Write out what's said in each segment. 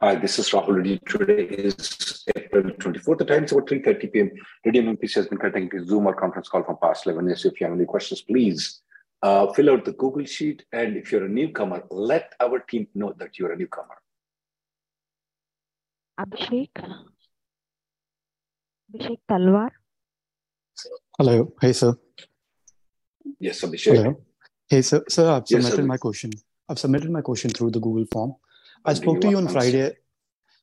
Hi, this is Rahul Reddy. Today is April 24th. The time is about 3.30 p.m. Reddy MPC has been conducting a Zoom or conference call from past 11 years. If you have any questions, please uh, fill out the Google Sheet. And if you're a newcomer, let our team know that you're a newcomer. Abhishek. Abhishek Talwar. Hello. Hey, sir. Yes, Abhishek. Hello. Hey, sir. Sir, I've submitted sir. my question. I've submitted my question through the Google form. I spoke to you on? Friday.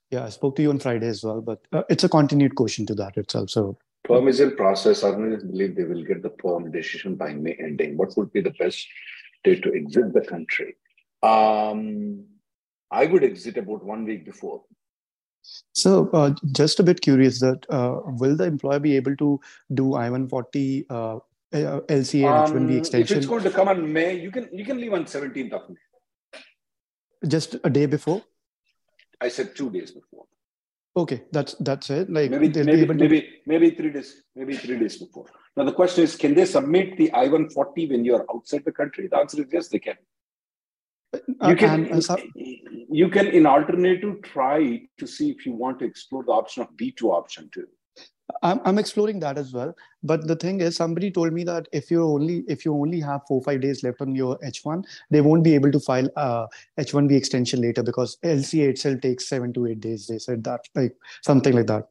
Yeah, I spoke to you on Friday as well, but uh, it's a continued question to that itself. So, Perm is in process. I don't believe they will get the perm decision by May ending. What would be the best day to exit the country? Um, I would exit about one week before. so uh, just a bit curious that uh, will the employer be able to do I-140 uh, uh, LCA and Um, H-1B if it's going to come on May, you can you can leave on 17th of May. Just a day before? I said two days before. Okay, that's that's it. Like Maybe maybe to. maybe maybe three days, maybe three days before. Now the question is, can they submit the I-140 when you're outside the country? The answer is yes, they can. uh, You can and, uh, you can in alternative try to see if you want to explore the option of B2 option too. I'm, I'm exploring that as well but the thing is somebody told me that if you only if you only have four five days left on your h1 they won't be able to file uh, h1b extension later because lca itself takes seven to eight days they said that like something like that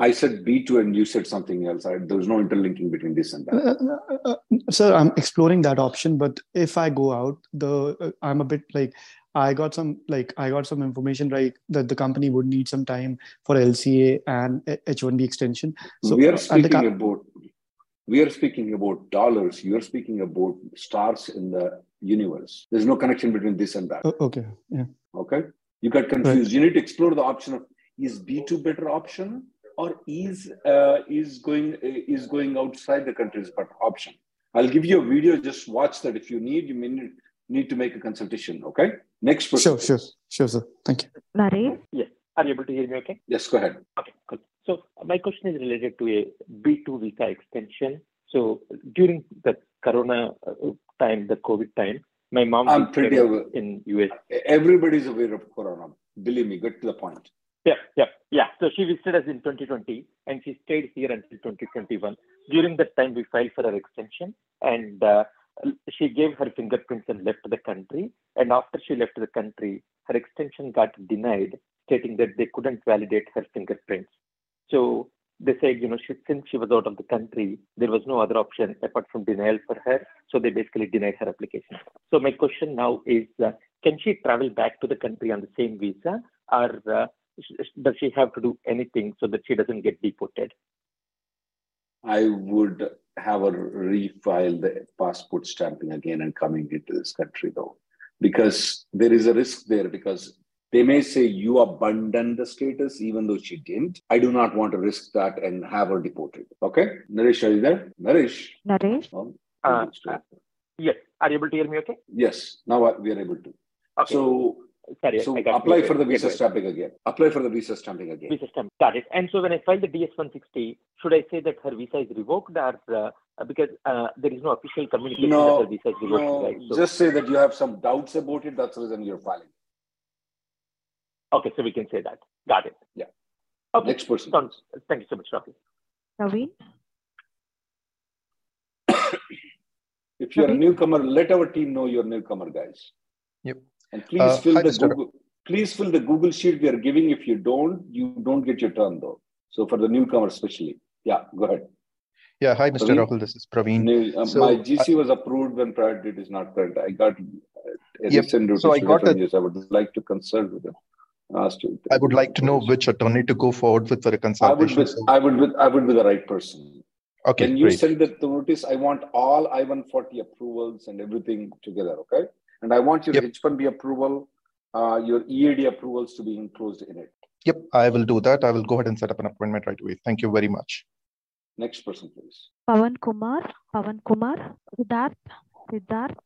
I said B2 and you said something else. I, there was no interlinking between this and that. uh, uh, uh, sir i'm exploring that option but if i go out the uh, i'm a bit like i got some like i got some information like that the company would need some time for lca and h1b extension so we are speaking co- about we are speaking about dollars. You are speaking about stars in the universe. There's no connection between this and that. okay yeah Okay, you got confused. You need to explore the option of is B two better option or is uh, is going uh, is going outside the country is better option. I'll give you a video. Just watch that. If you need, you may need, need to make a consultation. Okay. Next person. sure sure sure sir thank you Naresh. Yes. Are you able to hear me okay? Yes. Go ahead. Okay, cool. So my question is related to a B2 visa extension. So during the Corona uh, time, the COVID time, my mom I'm pretty aware. in US. Everybody's aware of Corona. Believe me. Get to the point. Yeah, yeah, yeah. So she visited us in 2020 and she stayed here until 2021. During that time, we filed for her extension and uh, she gave her fingerprints and left the country. And after she left the country, her extension got denied, stating that they couldn't validate her fingerprints. So they said, you know, she, since she was out of the country, there was no other option apart from denial for her. So they basically denied her application. So my question now is, uh, can she travel back to the country on the same visa, or uh, does she have to do anything so that she doesn't get deported? I would have her refile the passport stamping again and coming into this country though, because there is a risk there because they may say you abandoned the status even though she didn't. I do not want to risk that and have her deported. Okay, Naresh, are you there? Naresh. Naresh. Oh, Uh, Yes. Are you able to hear me okay? yes, now we are able to. Okay. So, Sorry, so I got apply for the visa go stamping again. Apply for the visa stamping again. Visa stamp. Got it. And so when I file the DS-160, should I say that her visa is revoked or uh, because uh, there is no official communication No, that her visa is revoked, No, right? So, just say that you have some doubts about it. That's the reason you're filing. okay, so we can say that. Got it. Yeah. Okay. Next person. Sounds, thank you so much, Rafi. Naveen. If you're a newcomer, let our team know you're a newcomer, guys. Yep. And please Uh, fill hi, the Mr. Google. Please fill the Google sheet we are giving. If you don't, you don't get your turn though. So for the newcomer, especially, yeah, go ahead. Yeah, hi, Mr. Praveen? Rahul. This is Praveen. No, uh, So, my GC was approved when prior date is not current. I got uh, Yep. So I got from a- I would like to consult with them. Asked you. I would like to know which attorney to go forward with for a I would consultation. with So- I would with I would be the right person. okay, Can you great. send the notice? I want all I-140 approvals and everything together, okay? And I want your Yep. H-1B approval, uh, your EAD approvals to be enclosed in it. Yep, I will do that. I will go ahead and set up an appointment right away. Thank you very much. Next person, please. Pavan Kumar, Pavan Kumar, Siddharth, Siddharth,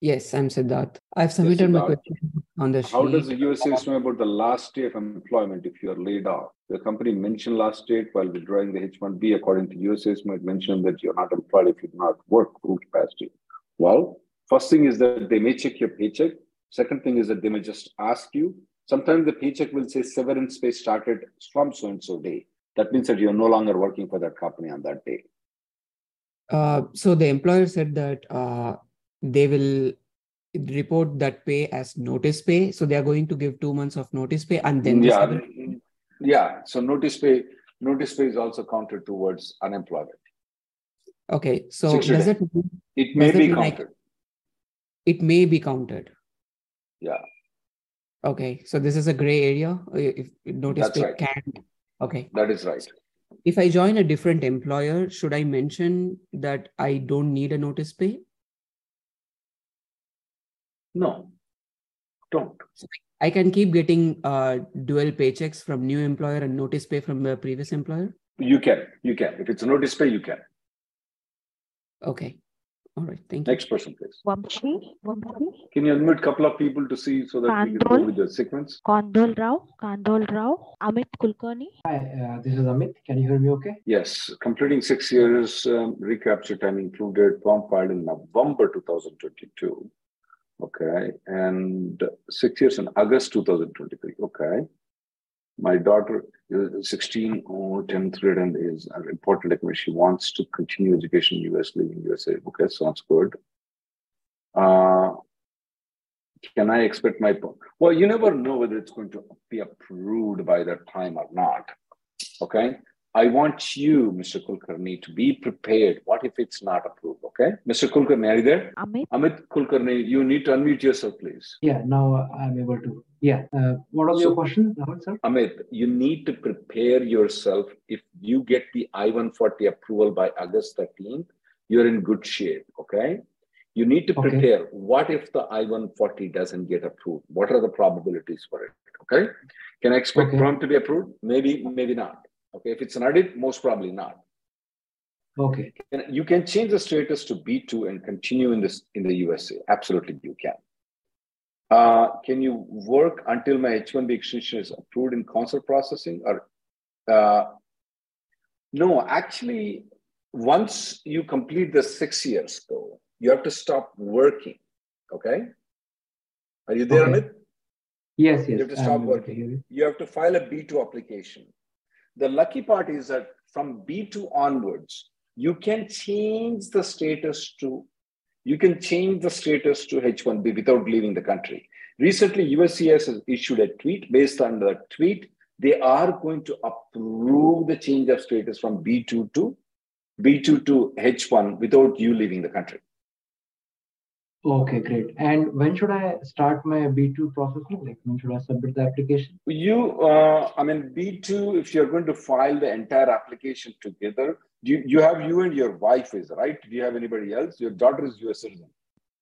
Yes, I'm Siddharth. I've submitted my Siddharth. question on the How does the sheet. USA know about the last day of employment if you are laid off? The company mentioned last date while withdrawing the H-1B. According to USA's might mention that you're not employed if you do not work full capacity. Well, first thing is that they may check your paycheck. Second thing is that they may just ask you. Sometimes the paycheck will say severance pay started from so and so day. That means that you're no longer working for that company on that day. Uh, so the employer said that uh, they will report that pay as notice pay. So they are going to give two months of notice pay and then yeah, yeah. So notice pay, notice pay is also counted towards unemployment. okay. So does it It may be like- counted. It may be counted? Yeah. Okay. So this is a gray area. uh, If notice That's pay right. can. Okay. That is right. If I join a different employer, should I mention that I don't need a notice pay? No, don't. I can keep getting uh, dual paychecks from new employer and notice pay from the previous employer. You can, you can. If it's a notice pay, you can. Okay. All right. Thank you. Next person, please. Vamshi, Vamshi, Can you admit a couple of people to see so that we can go with the sequence? Kondol Rao, Kandol Rao, Amit Kulkarni, Hi, uh, this is Amit. Can you hear me okay? Yes, completing six years um, recapture time included, form filed in November 2022. Okay, and six years in August 2023. Okay. My daughter is 16 or 10th grade and is an important document. She wants to continue education in US, living USA. Okay, sounds good. Uh, can I expect my well? You never know whether it's going to be approved by that time or not. Okay, I want you, Mr. Kulkarni, to be prepared. What if it's not approved? Okay, Mr. Kulkarni, are you there? Amit, Amit Kulkarni, you need to unmute yourself, please. Yeah, now I'm able to. Yeah. Uh, what was So- your question, Rahul, sir? Amit, you need to prepare yourself. If you get the I 140 approval by August 13th, you're in good shape. Okay. You need to Okay. prepare. What if the I 140 doesn't get approved? What are the probabilities for it? Okay. Can I expect Okay. perm to be approved? Maybe, maybe not. Okay. If it's an audit, most probably not. Okay. And you can change the status to B2 and continue in this in the USA. Absolutely, you can. Uh, can you work until my H1B extension is approved in concert processing? Or uh, no, actually, once you complete the six years, though, you have to stop working. Okay. Are you there, Okay. Amit? Yes, yes. You have to I'm stop working. you. you have to file a B2 application. The lucky part is that from B2 onwards, you can change the status to you can change the status to H1B without leaving the country. Recently, USCIS has issued a tweet. Based on the tweet, they are going to approve the change of status from B2 to B2 to H1 without you leaving the country. Okay, great. And when should I start my B2 processing? Like when should I submit the application? You, uh, I mean, B2, if you're going to file the entire application together, you, you have you and your wife is, right? Do you have anybody else? Your daughter is US citizen.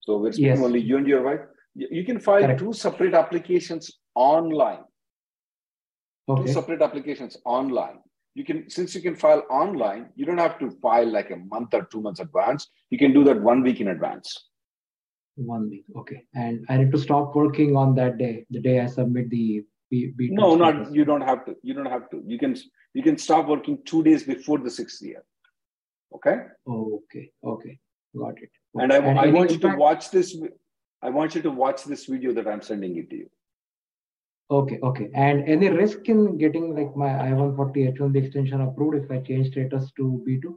So we're speaking Yes. only you and your wife. You can file Correct. two separate applications online, two separate applications online. You can, since you can file online, you don't have to file like a month or two months advance. You can do that one week in advance. One week. Okay. And I need to stop working on that day, the day I submit the B, B2 No, not status. you don't have to. You don't have to. You can you can stop working two days before the sixth year. Okay. Okay. Okay. Got it. And I, I want you to watch this. I want you to watch this video that I'm sending it to you. Okay, okay. And any risk in getting like my I-140 H-1B extension approved if I change status to B2?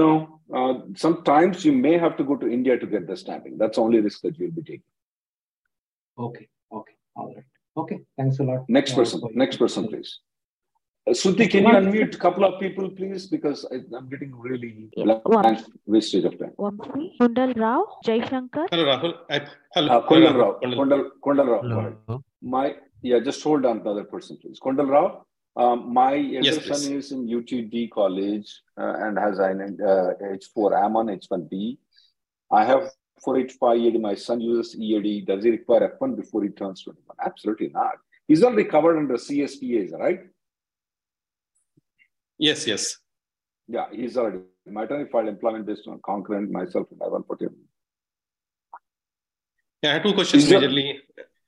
No, uh, sometimes you may have to go to India to get the stamping. That's the only risk that you'll be taking. Okay, okay. All right. Okay. Thanks a lot. Next person. for Next person, please. Uh, Suti, can you unmute a couple of people, please? Because I, am getting really Yeah, blank wastage of time. Vamsi, Kundal Rao, Jai Shankar. Hello, Rahul. I, hello. Uh, Kondal Rao. Kondal. Kondal, Kondal Rao. Hello. My yeah, just hold on, the other person, please. Kondal Rao. Um, my elder Yes, son is in UTD college uh, and has an uh, H4. I'm on H1B. I have 485 EAD. My son uses EAD. Does he require F1 before he turns 21? Absolutely not. He's already covered under CSPAs, right? Yes, yes. Yeah, he's already. My attorney filed employment based on concurrent myself and I 140. Yeah, I have two questions majorly.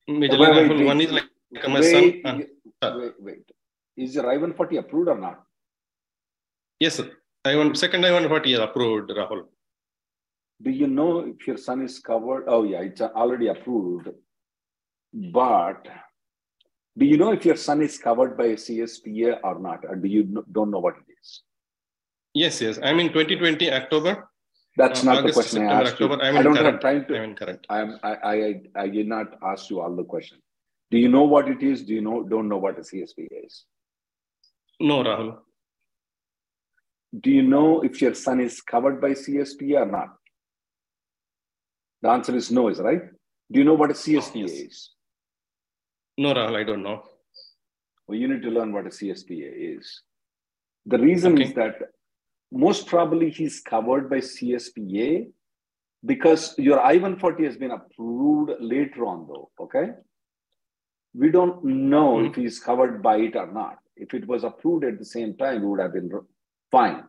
Majorly, Wait, wait, Rahul. wait. One is like my son. uh, wait, wait. Is your I-140 approved or not? yes, sir. I want second I want what is approved, Rahul. Do you know if your son is covered? Oh, yeah, it's already approved. But do you know if your son is covered by a CSPA or not? Or do you don't know what it is? Yes, yes. I'm in 2020 October. That's Uh, not August, the question I September, asked you. October, I'm I don't current. have time to. I'm in current. I'm, I, I, I did not ask you all the questions. Do you know what it is? Do you know? Don't know what a CSPA is? No, Rahul. Do you know if your son is covered by CSPA or not? The answer is no, is right? Do you know what a CSPA yes. is? No, Rahul, I don't know. Well, you need to learn what a CSPA is. The reason is that most probably he's covered by CSPA because your I 140 has been approved later on, though. Okay. We don't know Mhm. if he's covered by it or not. If it was approved at the same time, it would have been fine.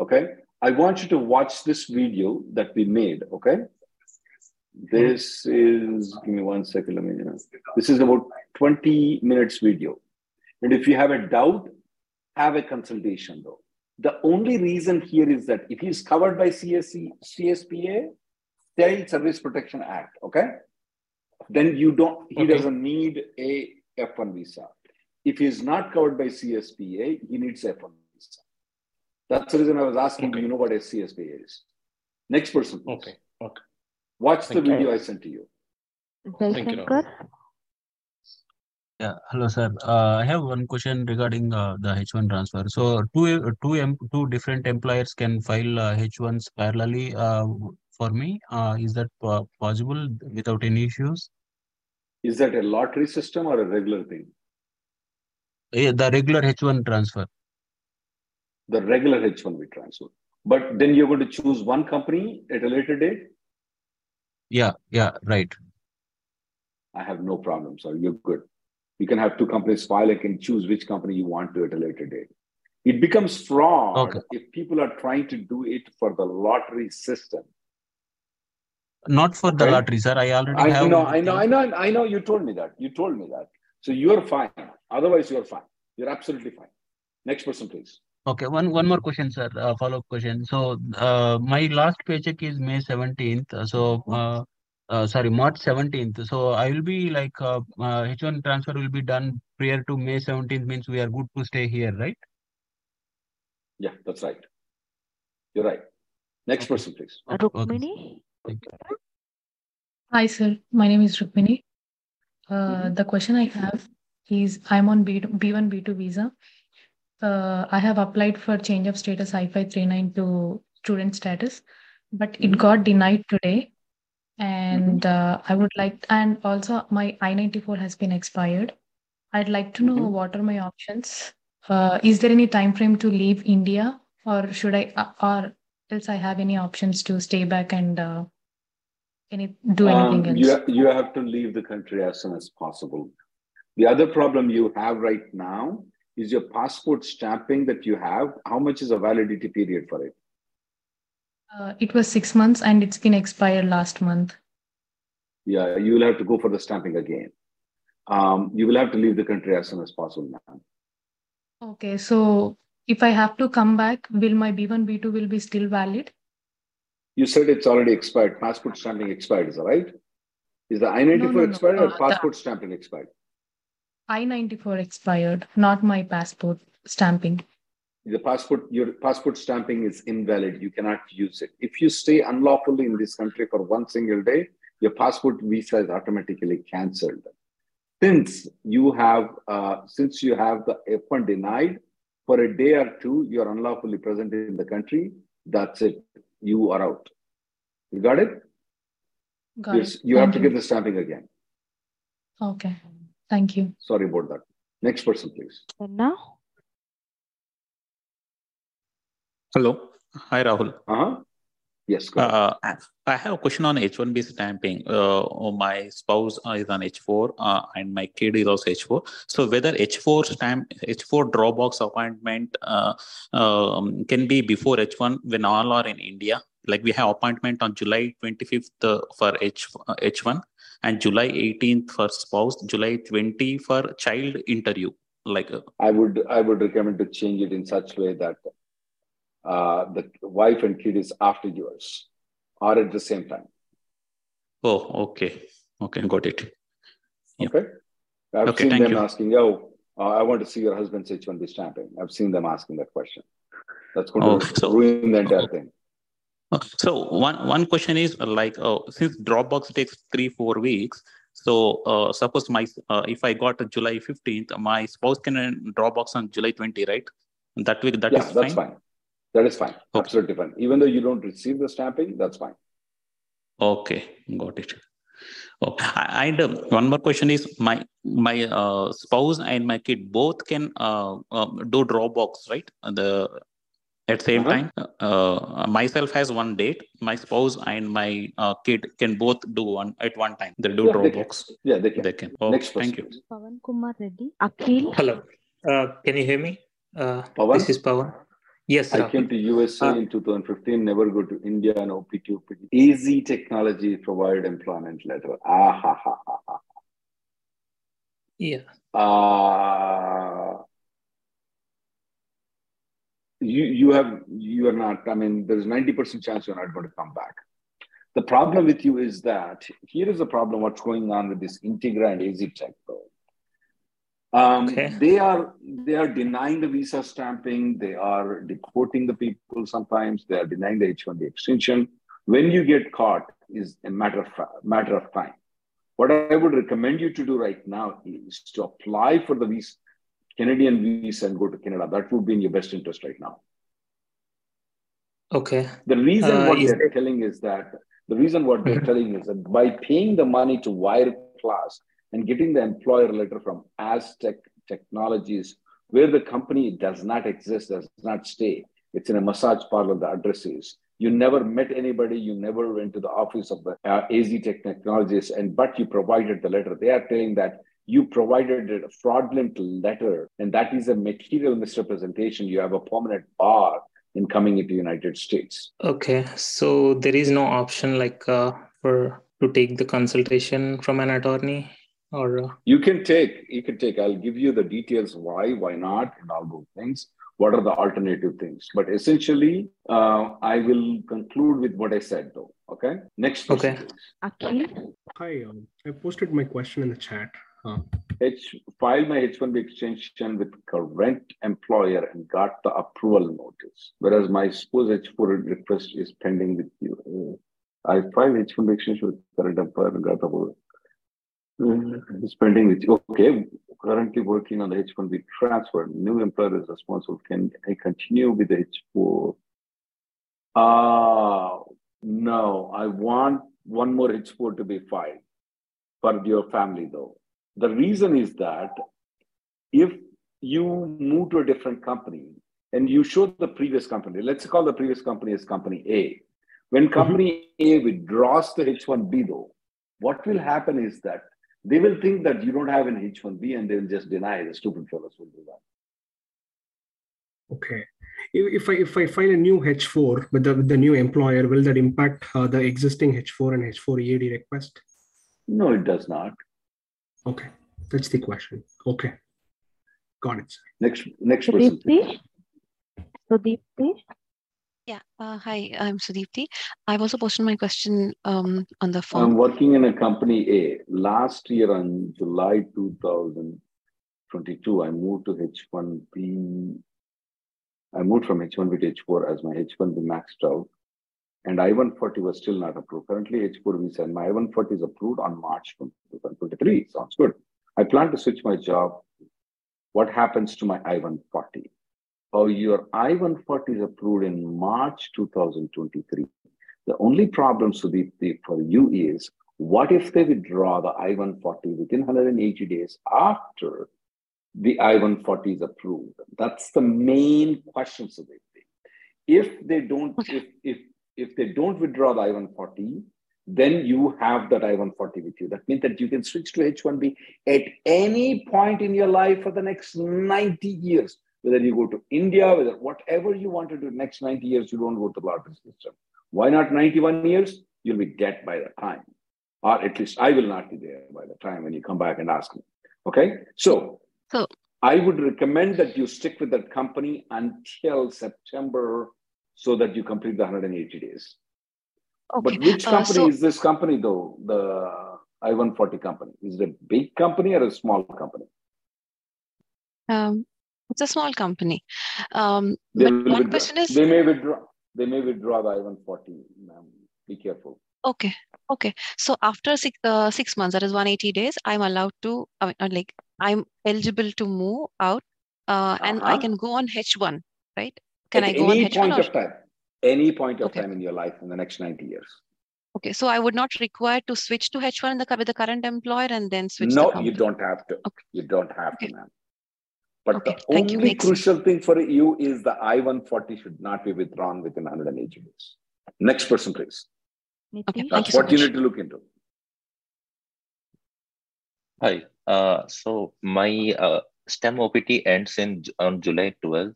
Okay. I want you to watch this video that we made. Okay. This is, give me one second. Let me, you know, this is about 20 minutes video. And if you have a doubt, have a consultation though. The only reason here is that if he's covered by CSC, CSPA, Child Service Protection Act, okay? Then you don't, he Okay. doesn't need a F1 visa. If he's not covered by CSPA, he needs F1 visa. That's the reason I was asking, do you know what a CSPA is? Next person, please. Okay. Okay. Watch the Thank you. video I sent to you. Jai Thank you, Shankar. Yeah, hello, sir. Uh, I have one question regarding uh, the H1 transfer. So, two two em two different employers can file uh, H1s parallelly uh, for me. Uh, is that po possible without any issues? Is that a lottery system or a regular thing? Yeah, the regular H1 transfer. the regular H1B transfer. But then you're going to choose one company at a later date. Yeah, yeah, right. I have no problem. So you're good. You can have two companies file. I can choose which company you want to at a later date. It becomes fraud Okay. if people are trying to do it for the lottery system. Not for the Okay. lottery, sir. I already I have. know, I know, I know, I know. You told me that. You told me that. So you're fine. Otherwise, you're fine. You're absolutely fine. Next person, please. Okay, one one more question, sir. Uh, follow-up question. So, uh, my last paycheck is May 17th. uh, So, uh, uh, sorry, March 17th. So, I will be like uh, uh, H1 transfer will be done prior to May 17th. Means we are good to stay here, right? Yeah, that's right. You're right. Next person, please. Okay, okay. Rukmini. Hi, sir. My name is Rukmini. Uh, Mhm. The question I have is I'm on B B1 B2 visa. Uh, I have applied for change of status I-539 to student status, but it Mhm. got denied today. And uh, I would like, and also my I-94 has been expired. I'd like to know Mhm. what are my options. Uh, is there any time frame to leave India, or should I, uh, or else I have any options to stay back and uh, any do anything Um, else? you, you have to leave the country as soon as possible. The other problem you have right now is your passport stamping that you have. How much is a validity period for it? Uh, it was six months and it's been expired last month. Yeah, you will have to go for the stamping again. Um, you will have to leave the country as soon as possible now. Okay, so if I have to come back, will my B1, B2 will be still valid? You said it's already expired. Passport stamping expired, is that right? Is the I-94 no, no. expired Uh, or the passport stamping expired? I-94 expired, not my passport stamping. The passport, your passport stamping is invalid. You cannot use it. If you stay unlawfully in this country for one single day, your passport visa is automatically cancelled. Since you have, uh, since you have the F1 denied, for a day or two, you're unlawfully present in the country. That's it. You are out. You got it? Got Yes, it. you have to you. get the stamping again. Okay. Thank you. Sorry about that. Next person, please. And now, Hello. Hi, Rahul. Uh-huh. Yes, go ahead. Uh, I I have a question on H1B stamping. Uh, my spouse is on H4 uh, and my kid is also H4. So whether H4 stamp, H4 Dropbox appointment uh, um, can be before H1 when all are in India. Like we have appointment on July 25th uh, for H uh, H1 and July 18th for spouse, July 20 for child interview. Like uh, I would I would recommend to change it in such way that uh, the wife and kid is after yours or at the same time. oh okay okay got it. Okay. I've Okay, seen them you. asking, oh, uh, I want to see your husband's H1B stamping. I've seen them asking that question. That's going to so- ruin the entire thing. Uh, So one one question is uh, like uh, since Dropbox takes three four weeks. So uh, suppose my uh, if I got July fifteenth, my spouse can uh, Dropbox on July twenty, right? That week that yeah, is that's fine. That is fine. Absolutely fine. Even though you don't receive the stamping, that's fine. Okay, got it. Oh, and um, one more question is my my uh, spouse and my kid both can uh, um, do Dropbox, right? The at same Uh-huh. time, uh, myself has one date. My spouse and my uh, kid can both do one at one time. They do Yeah, they Yeah, they can. They can. Oh, Next person, thank you. please. Pavan Kumar Reddy, Akhil, Hello. Uh, can you hear me? Uh, Pawan? This is Pawan. Yes, sir. I came to USA Uh, in 2015, never go to India and OPT, OPT. Easy technology provide employment letter. Ah, ha, ha, ha, ha. Yeah. Uh, you you have you are not. I mean, there's ninety percent chance you're not going to come back. The problem with you is that here is the problem. What's going on with this Integra and AZ Tech, though? Um, They are they are denying the visa stamping. They are deporting the people. Sometimes they are denying the H-1B extension. When you get caught, is a matter of matter of time. What I would recommend you to do right now is to apply for the visa, Canadian visa and go to Canada. That would be in your best interest right now. Okay. The reason Uh, what they're there- telling is that the reason what they're telling is that by paying the money to Wire Class and getting the employer letter from Aztec Technologies, where the company does not exist, does not stay, it's in a massage parlor, the address is. You never met anybody, you never went to the office of the uh, AZ Tech Technologies, and but you provided the letter. They are telling that you provided a fraudulent letter, and that is a material misrepresentation. You have a permanent bar in coming into United States. Okay. So there is no option like uh, for to take the consultation from an attorney or uh, You can take, you can take. I'll give you the details why, why not, and all those things. What are the alternative things? But essentially, uh, I will conclude with what I said, though. Okay. Next. person, Okay. please. Akhil, Hi, um, I posted my question in the chat. Uh, H file my H1B extension with current employer and got the approval notice. Whereas my spouse H4 request is pending with you. Uh, I filed H1B extension with current employer and got the approval. Uh, It's pending with you. Okay. Currently working on the H1B transfer. New employer is responsible. Can I continue with the H4? Uh, no, I want one more H4 to be filed for your family though. The reason is that if you move to a different company and you show the previous company, let's call the previous company as company A. When company A withdraws the H1B though, what will happen is that they will think that you don't have an H1B and they will just deny the stupid fellows will do that. okay. If, if I if I file a new H4 with the with the new employer, will that impact uh, the existing H4 and H4 EAD request? No, it does not. Okay, that's the question. Okay, got it. Sir. Next next person. Sudipti, Sudipti, Yeah. Uh, hi, I'm Sudipti. I've also posted my question um, on the phone. I'm working in a company A. Last year on July 2022, I moved to H1B. I moved from H1B to H4 as my H1B maxed out. And I-140 was still not approved. Currently, H4 visa and my I-140 is approved on March 2023. Sounds good. I plan to switch my job. What happens to my I-140? oh, your I-140 is approved in March 2023. The only problem, Sudeep, for you is what if they withdraw the I-140 within 180 days after the I-140 is approved? That's the main question, Sudeep. If they don't, if, if, if they don't withdraw the I-140, then you have that I-140 with you. That means that you can switch to H-1B at any point in your life for the next 90 years. Whether you go to India, whether whatever you want to do next 90 years, you don't go to the lottery system. Why not 91 years? You'll be dead by the time. Or at least I will not be there by the time when you come back and ask me. Okay? So, so I would recommend that you stick with that company until September so that you complete the 180 days. Okay. But which Uh, company so- is this company though? The I-140 company. Is it a big company or a small company? Um, it's a small company. Um, They but one withdraw- question is they may withdraw. They may withdraw the I-140. Ma'am. Be careful. okay, okay. So after six uh, six months, that is 180 days, I'm allowed to, I mean, uh, like I'm eligible to move out, uh, and I Uh-huh. can go on H1, right? Can At I go on any H1 point or of time. Any point of Okay. time in your life in the next 90 years. okay? So I would not require to switch to H1 in the, with the current employer and then switch No, company. you don't have to. Okay. You don't have to, ma'am. But Okay, the thank you. only Makes sense. crucial thing for you is the I-140 should not be withdrawn within 180 days. Next person, please. Okay, thank That's you so what you need to look into. Hi. Uh, so my uh, STEM OPT ends in on July 12th.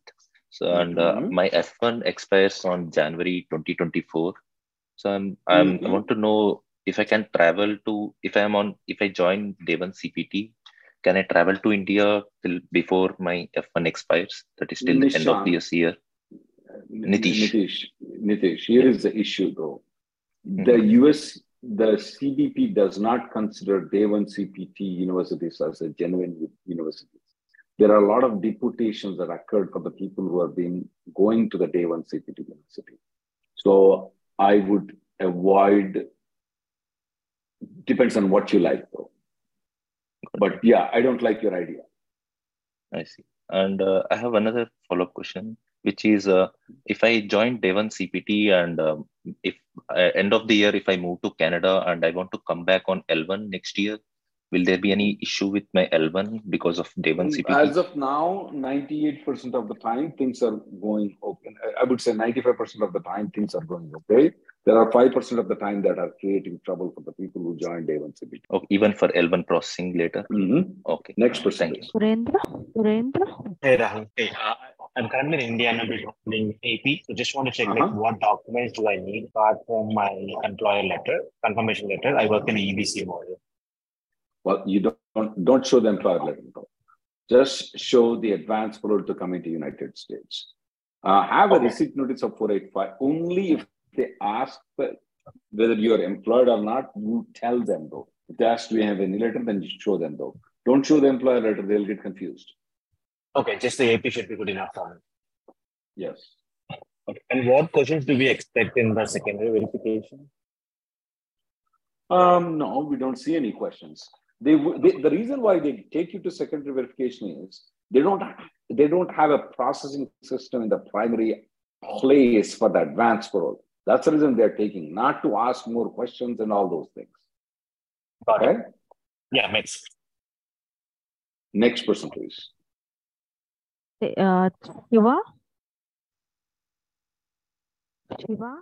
So and uh, Mhm. my F1 expires on January 2024. So I'm, I'm I Mhm. want to know if I can travel to if I'm on if I join Day One CPT, can I travel to India till before my F1 expires? That is till the end of Nishan. this year. Nitish. Nitish, Nitish, here is the issue though. Mm-hmm. The US, the CBP does not consider day one CPT universities as a genuine universities. There are a lot of deportations that occurred for the people who have been going to the day one CPT university. So I would avoid, depends on what you like though. But yeah, I don't like your idea. I see. And uh, I have another follow-up question, which is uh, if I join Day One CPT and um, if uh, end of the year, if I move to Canada and I want to come back on L1 next year, will there be any issue with my L1 because of Day One CPT? As of now, 98% of the time, things are going okay. I- I would say 95% of the time, things are going okay. There are 5% of the time that are creating trouble for the people who joined day one CPT. Oh, even for L1 processing later? Mhm. Okay. Next person. please. Surendra, Surendra. Hey Rahul, hey, uh, I'm currently in India and I'm doing AP. So just want to check like Uh-huh. what documents do I need apart from my employer letter, confirmation letter. I work in a EBC model. Well, you don't, don't show the employer letter. Just show the advance parole to come into United States. Uh, have a receipt notice of 485 only if they ask whether you are employed or not, you tell them though. If they ask, do you have any letter, then you show them though. Don't show the employer letter, they'll get confused. Okay, just the AP should be good enough for. Yes. Okay. And what questions do we expect in the secondary verification? Um, no, we don't see any questions. They, they the reason why they take you to secondary verification is they don't they don't have a processing system in the primary place for the advanced parole. That's the reason they're taking, not to ask more questions and all those things. Got Okay. Yeah, makes sense. Next person, please. Uh, Shiva. Shiva.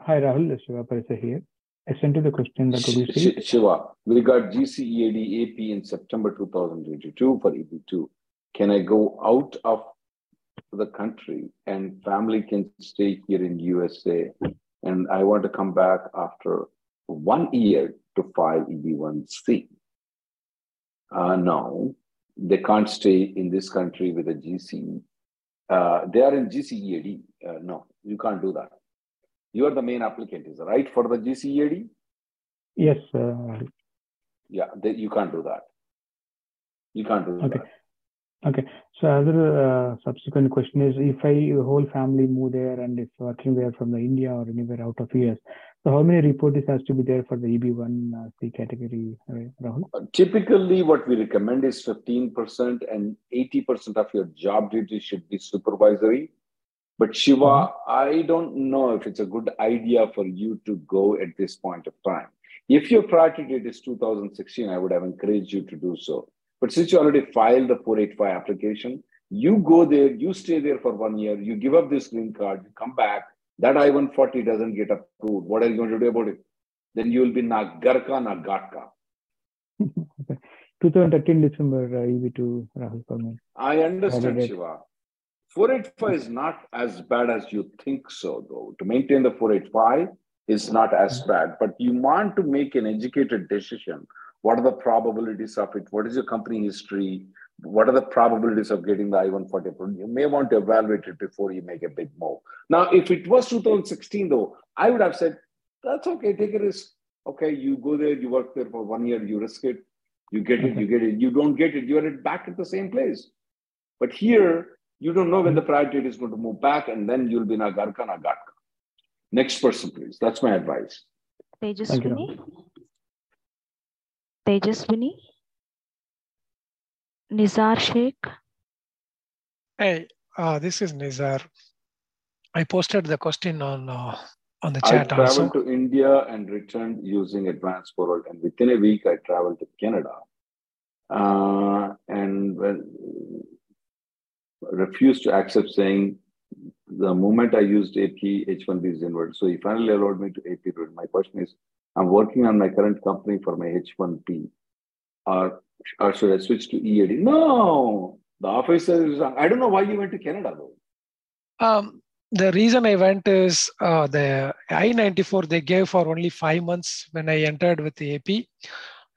Hi, Rahul. This is Shiva Parisa here. I to the question that Sh- we Sh- see. Shiva, we got GCEAD AP in September 2022 for EB2. Can I go out of the country and family can stay here in USA and I want to come back after one year to file EB1C? Uh, no, they can't stay in this country with a GC. Uh, they are in GCEAD. Uh, no, you can't do that. You are the main applicant, is right for the GCEAD? Yes. Uh, Yeah, they, you can't do that. You can't do okay. that. Okay. So other uh, subsequent question is if I whole family move there and it's working there from the India or anywhere out of US, So how many reportees has to be there for the EB1 uh, C category, uh, Rahul? Typically, what we recommend is 15% and 80% of your job duty should be supervisory. But Shiva, mm-hmm. I don't know if it's a good idea for you to go at this point of time. If your priority date is 2016, I would have encouraged you to do so. But since you already filed the 485 application, you go there, you stay there for one year, you give up this green card, you come back, that I-140 doesn't get approved. What are you going to do about it? Then you will be na garka na gatka. 2013 December uh, EB2 Rahul Parman. I understand, Shiva. 485 is not as bad as you think so, though. To maintain the 485 is not as mm-hmm. bad, but you want to make an educated decision. What are the probabilities of it? What is your company history? what are the probabilities of getting the I-140 approved? You may want to evaluate it before you make a big move. Now, if it was 2016, though, I would have said, that's okay, take a risk. Okay, you go there, you work there for one year, you risk it, you get it, you get it. You don't get it, you're back at the same place. But here, you don't know when the priority date is going to move back, and then you'll be Nagarka Nagarka. Next person, please. That's my advice. Tejaswini. Tejaswini. Nizar Sheikh. Hey, uh, this is Nizar. I posted the question on uh, on the chat. I traveled also. to India and returned using advanced parole, and within a week I traveled to Canada, uh, and when, refused to accept, saying the moment I used AP, H1B is inverted. So he finally allowed me to AP route. My question is, I'm working on my current company for my H1B. Are or should I switch to EAD? No, the officer is. I don't know why you went to Canada though. Um, the reason I went is uh, the I-94 they gave for only five months when I entered with the AP.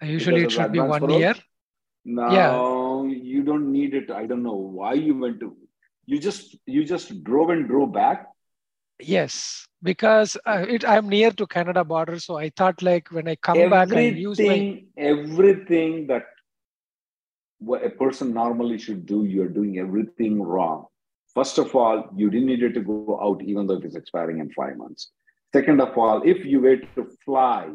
Usually it should be one parole? year. No, yeah. You don't need it. I don't know why you went to. You just you just drove and drove back. Yes, because uh, it, I'm near to Canada border, so I thought like when I come everything, back, I use my everything that what a person normally should do, you're doing everything wrong. First of all, you didn't need it to go out even though it is expiring in five months. Second of all, if you were to fly,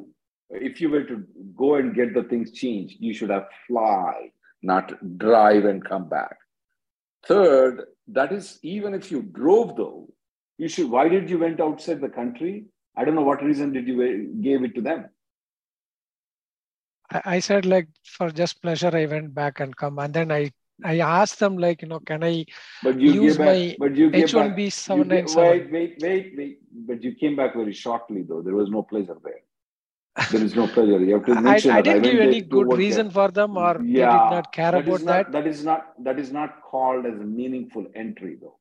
if you were to go and get the things changed, you should have fly, not drive and come back. Third, that is even if you drove though, you should. Why did you went outside the country? I don't know what reason did you gave it to them. I said like for just pleasure I went back and come and then I I asked them like you know can I but you use my but you H1B seven nine seven? Wait wait wait wait but you came back very shortly though there was no pleasure there. There is no pleasure. You have to mention I, I didn't I give any good reason there. for them or yeah, they did not care that about not, that. That is not that is not called as a meaningful entry though.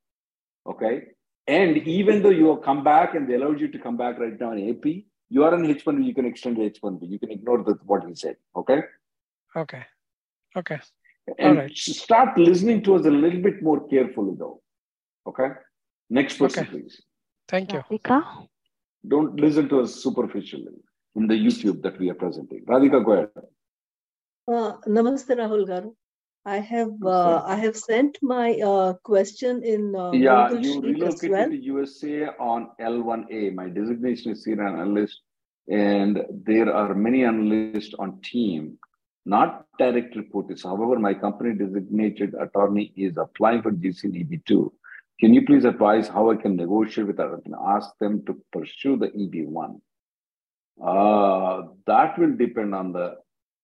Okay. And even though you have come back and they allowed you to come back right now in AP, you are an H1B, you can extend the H1B. You can ignore the, what he said. Okay. Okay. Okay. And All right. start listening to us a little bit more carefully, though. Okay. Next person, okay. please. Thank you. Radhika? Don't listen to us superficially in the YouTube that we are presenting. Radhika, go ahead. Uh, namaste, Rahul Garu. I have uh, I have sent my uh, question in uh, yeah you relocated well. to USA on L1A. My designation is senior analyst, and there are many analysts on team not direct reporters. However, my company designated attorney is applying for GCEB2. Can you please advise how I can negotiate with them and ask them to pursue the EB1? Uh, that will depend on the,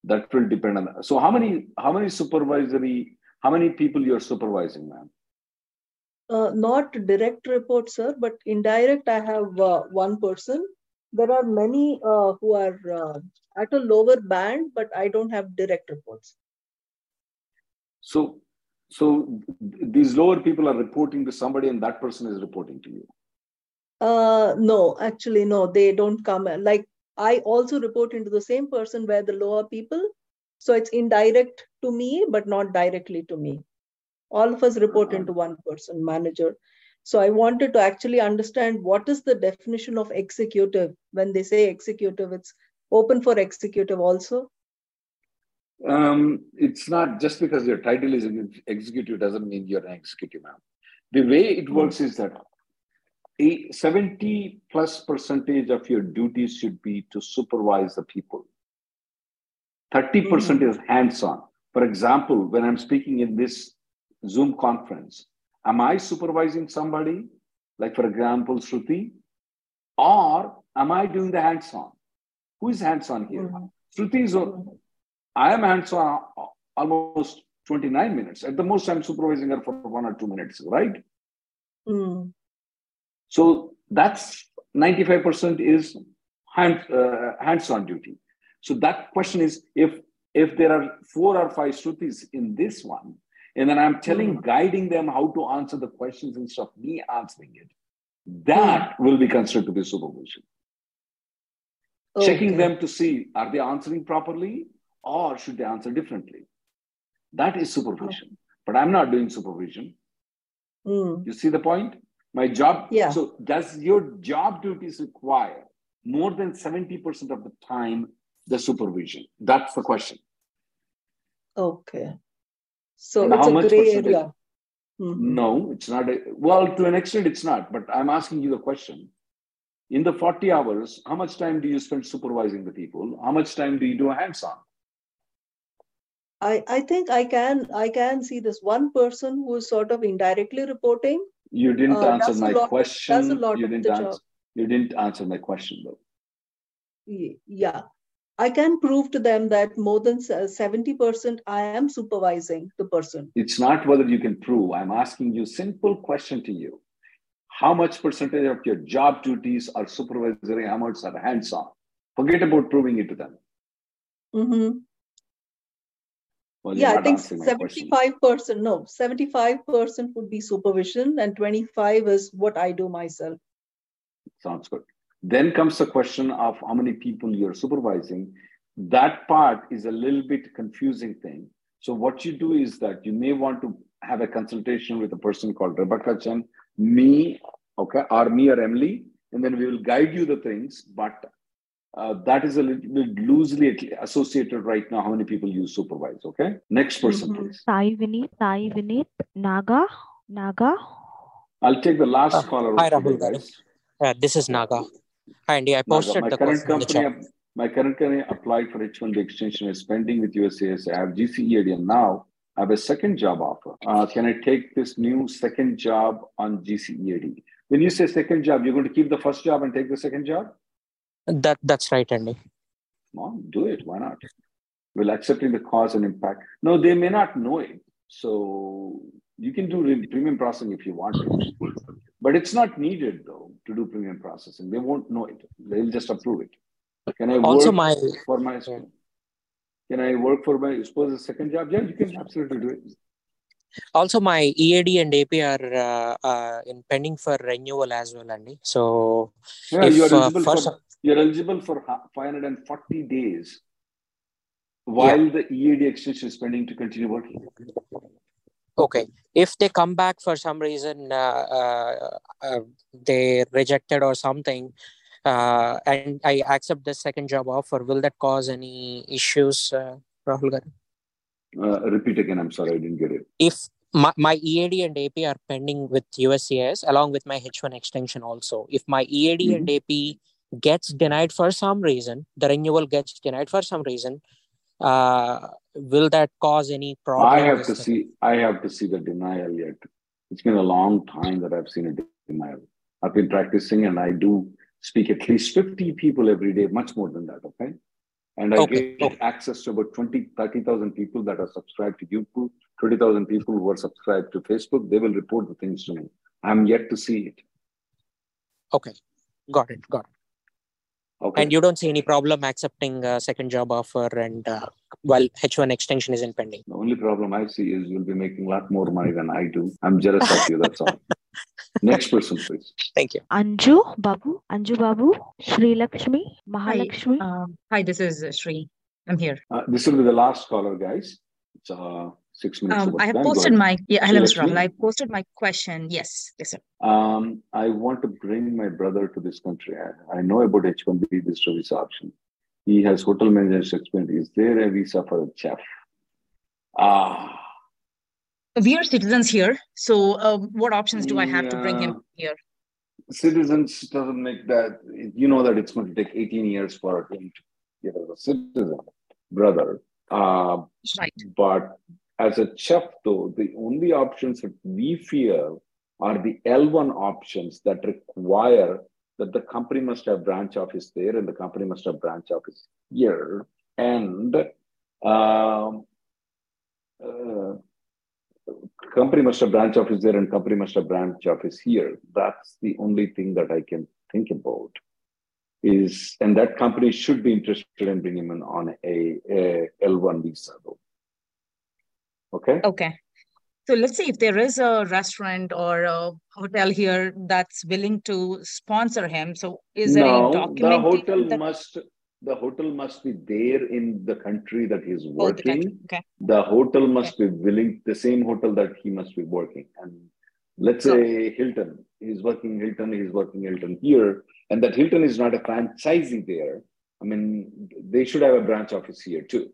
that will depend on, the, so how many, how many supervisory, how many people you're supervising, ma'am? Uh, not direct report, sir, but indirect, I have uh, one person there are many uh, who are uh, at a lower band, but I don't have direct reports. So, so these lower people are reporting to somebody, and that person is reporting to you. Uh, no, actually, no, they don't come. Like I also report into the same person where the lower people. So it's indirect to me, but not directly to me. All of us report uh-huh. into one person, manager. So I wanted to actually understand what is the definition of executive. When they say executive, it's open for executive also. Um, it's not just because your title is executive doesn't mean you're an executive now. The way it works is that a 70 plus percentage of your duties should be to supervise the people. 30% is hands on. For example, when I'm speaking in this Zoom conference, am I supervising somebody, like for example, Shruti, or am I doing the hands on? Who is hands on here? Shruti is, I am hands on almost 29 minutes. At the most, I'm supervising her for one or two minutes, right? Mm. So that's 95% is hand, uh, hands-on duty. So that question is if if there are four or five shrutis in this one, and then I'm telling, Mm. guiding them how to answer the questions instead of me answering it, that will be considered to be supervision. Checking them to see are they answering properly or should they answer differently. That is supervision. But I'm not doing supervision. Mm. You see the point? My job. Yeah. So does your job duties require more than 70% of the time the supervision? That's the question. Okay. So And it's how a much gray area. Mhm. No, it's not. A, well, to an extent, it's not. But I'm asking you the question. In the 40 hours, how much time do you spend supervising the people? How much time do you do hands-on? I, I think I can I can see this one person who is sort of indirectly reporting. You didn't uh, answer my lot- question. Does a lot you didn't answer. job. You didn't answer my question though. Yeah. I can prove to them that more than 70% I am supervising the person. It's not whether you can prove. I'm asking you simple question to you. How much percentage of your job duties are supervisory, how much are hands-on? Forget about proving it to them. Mhm. Well, Yeah, I think answering my question. 75%, no, 75% would be supervision and 25 is what I do myself. Sounds good. Then comes the question of how many people you're supervising. That part is a little bit confusing thing. So what you do is that you may want to have a consultation with a person called Rebecca Chen, me, okay, or me or Emily, and then we will guide you the things. But uh, that is a little bit loosely associated right now. How many people use supervise? Okay. Next person, Mm-hmm. please. Sai Vineet, Sai Vineet, Naga, Naga. I'll take the last Uh, caller hi, Rahul guys. Uh, this is Naga. Hi, Andy. I Naga, posted my the current question in the company, chat. my current company applied for H1B extension is pending with USCIS. I have GCEAD and now I have a second job offer. Uh, can I take this new second job on GCEAD? When you say second job, you're going to keep the first job and take the second job? That that's right, Andy. Well, do it. Why not? Will accepting the cause and impact. No, they may not know it. So you can do re- premium processing if you want to. But it's not needed though to do premium processing. They won't know it. They'll just approve it. Can I Also, work my for my can I work for my suppose a second job? Yeah, you can absolutely do it. also my EAD and AP are uh, uh, in pending for renewal as well, Andy. So Yeah, if you're uh, eligible for you're eligible for 540 days while the EAD extension is pending to continue working. Okay. If they come back for some reason, uh, uh, uh, they rejected or something, uh, and I accept the second job offer, will that cause any issues, uh, Rahul garu? Uh, repeat again. I'm sorry, I didn't get it. If my, my EAD and AP are pending with USCIS along with my H1 extension also, if my EAD and AP gets denied for some reason, the renewal gets denied for some reason, uh, will that cause any problem? I have to see. I have to see the denial yet. It's been a long time that I've seen a denial. I've been practicing, and I do speak at least 50 people every day, much more than that. Okay, and I Okay, get access to about 20, 30,000 people that are subscribed to YouTube, 20,000 people who are subscribed to Facebook. They will report the things to me. I'm yet to see it. Okay, got it, got it. Okay. And you don't see any problem accepting a second job offer and uh, while H1 extension is in pending. The only problem I see is you'll be making a lot more money than I do. I'm jealous of you. That's all. Next person, please. Thank you. Anju Babu, Anju Babu, Sri Lakshmi, Mahalakshmi. Um, hi, this is uh, Shri. I'm here. Uh, this will be the last caller, guys. It's uh, six minutes. Um, I have. Posted my yeah. Hello, Mr. Sri Rahul. Lakshmi? I posted my question. Yes, yes, sir. Um, I want to bring my brother to this country. I, I know about H1B visitor visa option. He has hotel management experience. Is there a visa for a chef? Ah, We are citizens here. So, um, what options do I have to bring him here? citizens doesn't make that. You know that it's going to take 18 years for him to get as a citizen, brother. Uh, right. But as a chef, though, the only options that we feel are the L1 options that require that the company must have branch office there and the company must have branch office here. And um, uh, company must have branch office there and company must have branch office here. That's the only thing that I can think about. Is and that company should be interested in bringing him on a, a L1 visa though. Okay. Okay. So let's say if there is a restaurant or a hotel here that's willing to sponsor him, so is there no, any the hotel that must the hotel must be there in the country that he's Oh, working. country. Okay. The hotel must be willing, the same hotel that he must be working. And let's Got say Hilton, he's working Hilton, he's working Hilton here, and that Hilton is not a franchisee there. I mean, they should have a branch office here too.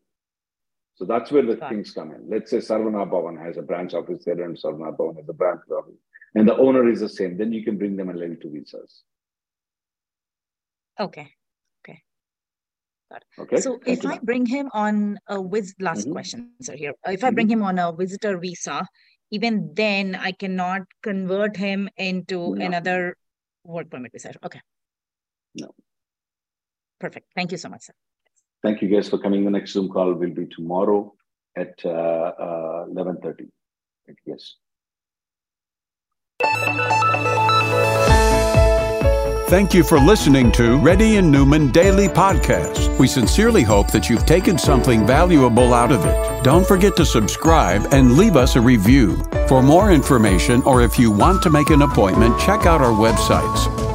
So that's where the Got things come in. Let's say Sarvana Bhavan has a branch office there and Sarvana Bhavan has a branch office, and the owner is the same. Then you can bring them a L2 visas. Okay. Okay. Got it. Okay. So if I bring him on a vis last Mhm. question, sir, here. If I bring him on a visitor visa, even then I cannot convert him into No. another work permit visa. Okay. No. Perfect. Thank you so much, sir. Thank you guys for coming. The next Zoom call will be tomorrow at uh, uh, 11.30. Thank you guys. Thank you for listening to Reddy and Neumann Daily Podcast. We sincerely hope that you've taken something valuable out of it. Don't forget to subscribe and leave us a review. For more information or if you want to make an appointment, check out our websites